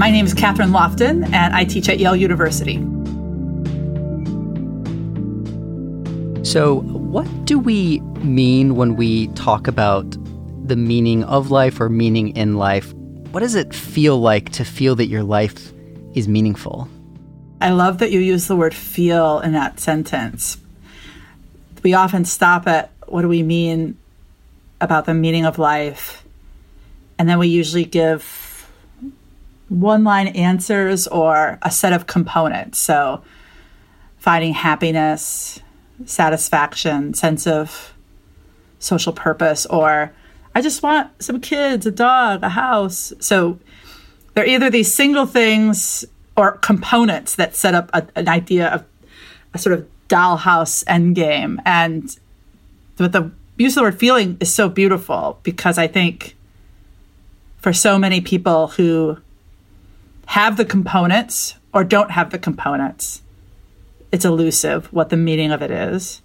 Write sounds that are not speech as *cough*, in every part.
My name is Kathryn Lofton, and I teach at Yale University. So, what do we mean when we talk about the meaning of life or meaning in life? What does it feel like to feel that your life is meaningful? I love that you use the word feel in that sentence. We often stop at what do we mean about the meaning of life? And then we usually give one line answers or a set of components. So, finding happiness, satisfaction, sense of social purpose, or I just want some kids, a dog, a house. So, they're either these single things or components that set up a, an idea of a sort of dollhouse endgame. And but the use of the word feeling is so beautiful because I think for so many people who have the components or don't have the components, it's elusive what the meaning of it is.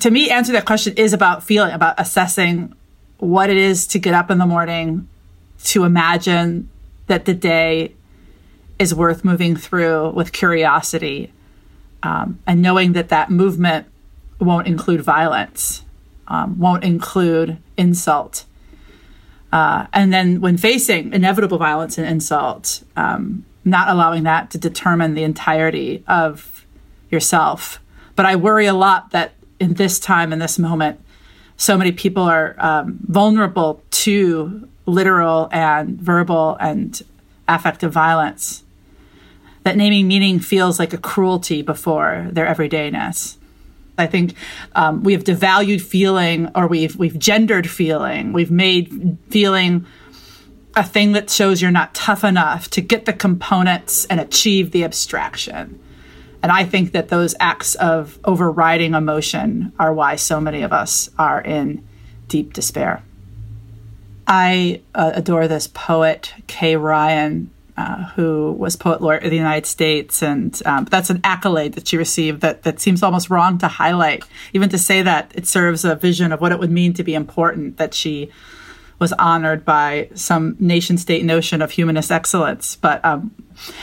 To me, answer that question is about feeling, about assessing what it is to get up in the morning, to imagine that the day is worth moving through with curiosity, um, and knowing that that movement won't include violence um, won't include insult. Uh, and then when facing inevitable violence and insult, um, not allowing that to determine the entirety of yourself. But I worry a lot that in this time, in this moment, so many people are um, vulnerable to literal and verbal and affective violence that naming meaning feels like a cruelty before their everydayness. I think um, we have devalued feeling, or we've we've gendered feeling. We've made feeling a thing that shows you're not tough enough to get the components and achieve the abstraction. And I think that those acts of overriding emotion are why so many of us are in deep despair. I uh, adore this poet, Kay Ryan, uh, who was poet laureate of the United States, and um, that's an accolade that she received that that seems almost wrong to highlight. Even to say that it serves a vision of what it would mean to be important. That she was honored by some nation state notion of humanist excellence, but um,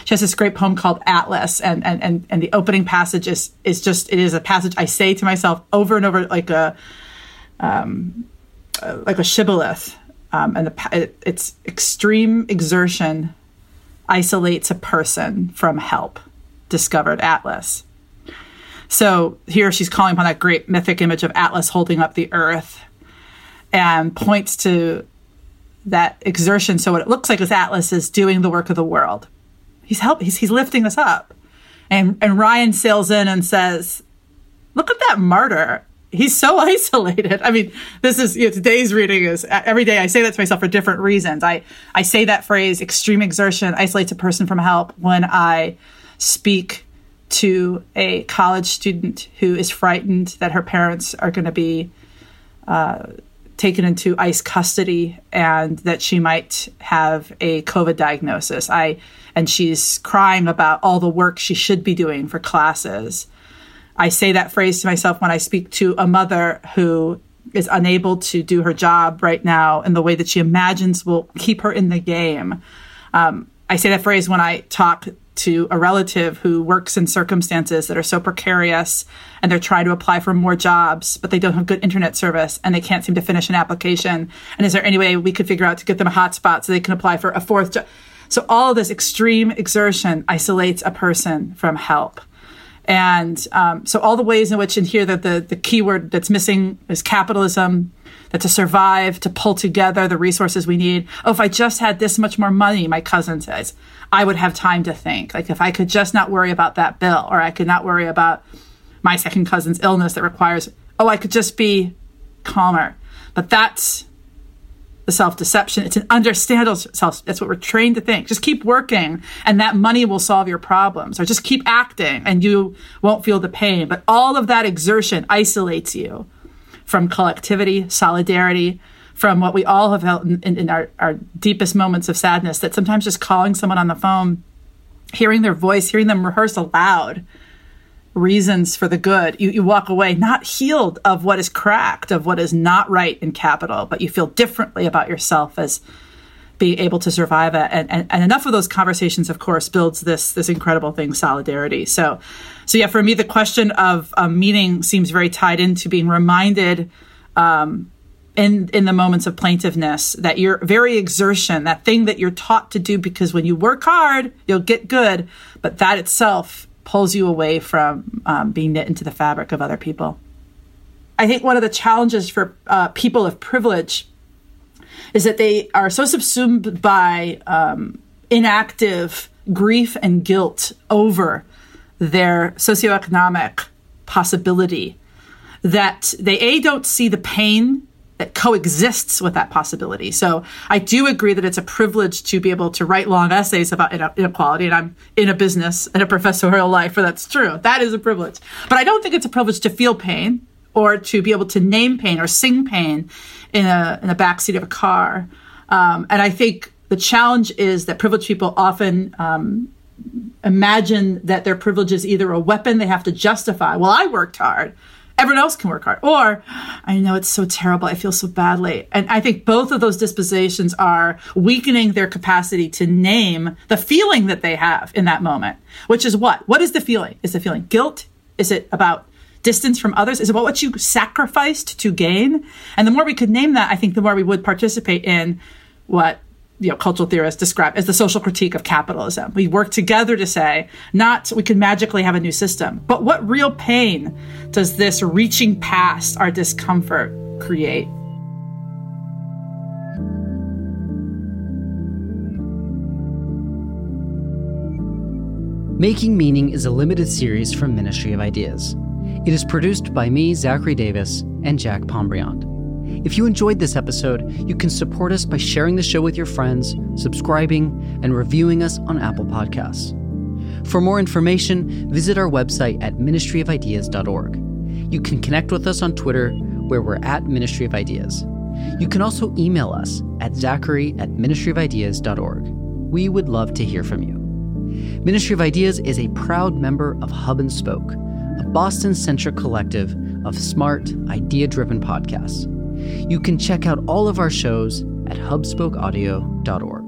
she has this great poem called Atlas, and and and and the opening passage is is just it is a passage I say to myself over and over like a um, like a shibboleth. Um, and the, it, it's extreme exertion isolates a person from help, discovered Atlas. So here she's calling upon that great mythic image of Atlas holding up the earth and points to that exertion. So what it looks like is Atlas is doing the work of the world. He's help he's, he's lifting us up. And and Ryan sails in and says, Look at that martyr he's so *laughs* isolated. I mean, this is you know, today's reading is every day I say that to myself for different reasons. I I say that phrase extreme exertion isolates a person from help when I speak to a college student who is frightened that her parents are going to be uh, taken into ICE custody and that she might have a COVID diagnosis. I and she's crying about all the work she should be doing for classes I say that phrase to myself when I speak to a mother who is unable to do her job right now in the way that she imagines will keep her in the game. Um, I say that phrase when I talk to a relative who works in circumstances that are so precarious and they're trying to apply for more jobs, but they don't have good internet service and they can't seem to finish an application. And is there any way we could figure out to get them a hotspot so they can apply for a fourth job? So all this extreme exertion isolates a person from help. And um, so all the ways in which in here that the, the keyword that's missing is capitalism, that to survive, to pull together the resources we need. Oh, if I just had this much more money, my cousin says, I would have time to think. Like if I could just not worry about that bill, or I could not worry about my second cousin's illness that requires, oh, I could just be calmer. But that's the self deception. It's an understandable self. That's what we're trained to think. Just keep working and that money will solve your problems or just keep acting and you won't feel the pain. But all of that exertion isolates you from collectivity, solidarity, from what we all have felt in, in, in our, our deepest moments of sadness that sometimes just calling someone on the phone, hearing their voice, hearing them rehearse aloud reasons for the good, you, you walk away not healed of what is cracked, of what is not right in capital, but you feel differently about yourself as being able to survive it. And, and, and enough of those conversations, of course, builds this this incredible thing, solidarity. So, so yeah, for me, the question of um, meaning seems very tied into being reminded. Um, in in the moments of plaintiveness that your very exertion that thing that you're taught to do because when you work hard you'll get good but that itself pulls you away from um, being knit into the fabric of other people. I think one of the challenges for uh, people of privilege is that they are so subsumed by um, inactive grief and guilt over their socioeconomic possibility that they a don't see the pain that coexists with that possibility. So I do agree that it's a privilege to be able to write long essays about inequality, and I'm in a business and a *laughs* professorial life where that's true. That is a privilege. But I don't think it's a privilege to feel pain or to be able to name pain or sing pain in a in the backseat of a car. Um, and I think the challenge is that privileged people often um, imagine that their privilege is either a weapon they have to justify. Well, I worked hard everyone else can work hard. Or I know it's so terrible. I feel so badly. And I think both of those dispositions are weakening their capacity to name the feeling that they have in that moment, which is what? What is the feeling? Is the feeling guilt? Is it about distance from others? Is it about what you sacrificed to gain? And the more we could name that, I think the more we would participate in what you know, cultural theorists describe as the social critique of capitalism. We work together to say, not we can magically have a new system, but what real pain does this reaching past our discomfort create? Making Meaning is a limited series from Ministry of Ideas. It is produced by me, Zachary Davis, and Jack Pombriant. If you enjoyed this episode, you can support us by sharing the show with your friends, subscribing, and reviewing us on Apple Podcasts. For more information, visit our website at ministryofideas.org. You can connect with us on Twitter, where we're at Ministry of Ideas. You can also email us at zachary at ministryofideas.org. We would love to hear from you. Ministry of Ideas is a proud member of Hub and Spoke, a Boston centric collective of smart, idea driven podcasts. You can check out all of our shows at hubspokeaudio.org.